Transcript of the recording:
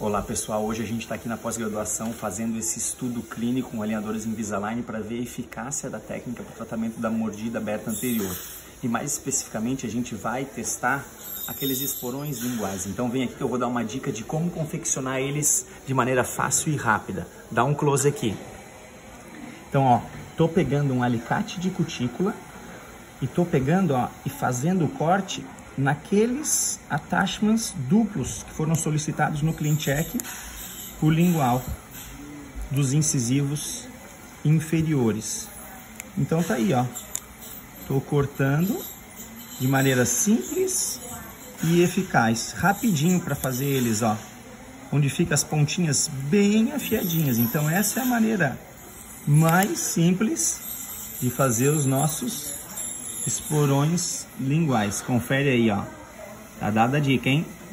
Olá pessoal, hoje a gente está aqui na pós-graduação fazendo esse estudo clínico com alinhadores Invisalign para ver a eficácia da técnica para o tratamento da mordida aberta anterior. E mais especificamente a gente vai testar aqueles esporões linguais. Então vem aqui que eu vou dar uma dica de como confeccionar eles de maneira fácil e rápida. Dá um close aqui. Então ó, tô pegando um alicate de cutícula e tô pegando ó, e fazendo o corte naqueles attachments duplos que foram solicitados no clean check, o lingual dos incisivos inferiores. Então tá aí, ó. Tô cortando de maneira simples e eficaz, rapidinho para fazer eles, ó. Onde fica as pontinhas bem afiadinhas. Então essa é a maneira mais simples de fazer os nossos esporões linguais. Confere aí, ó. Tá dada a dica, hein?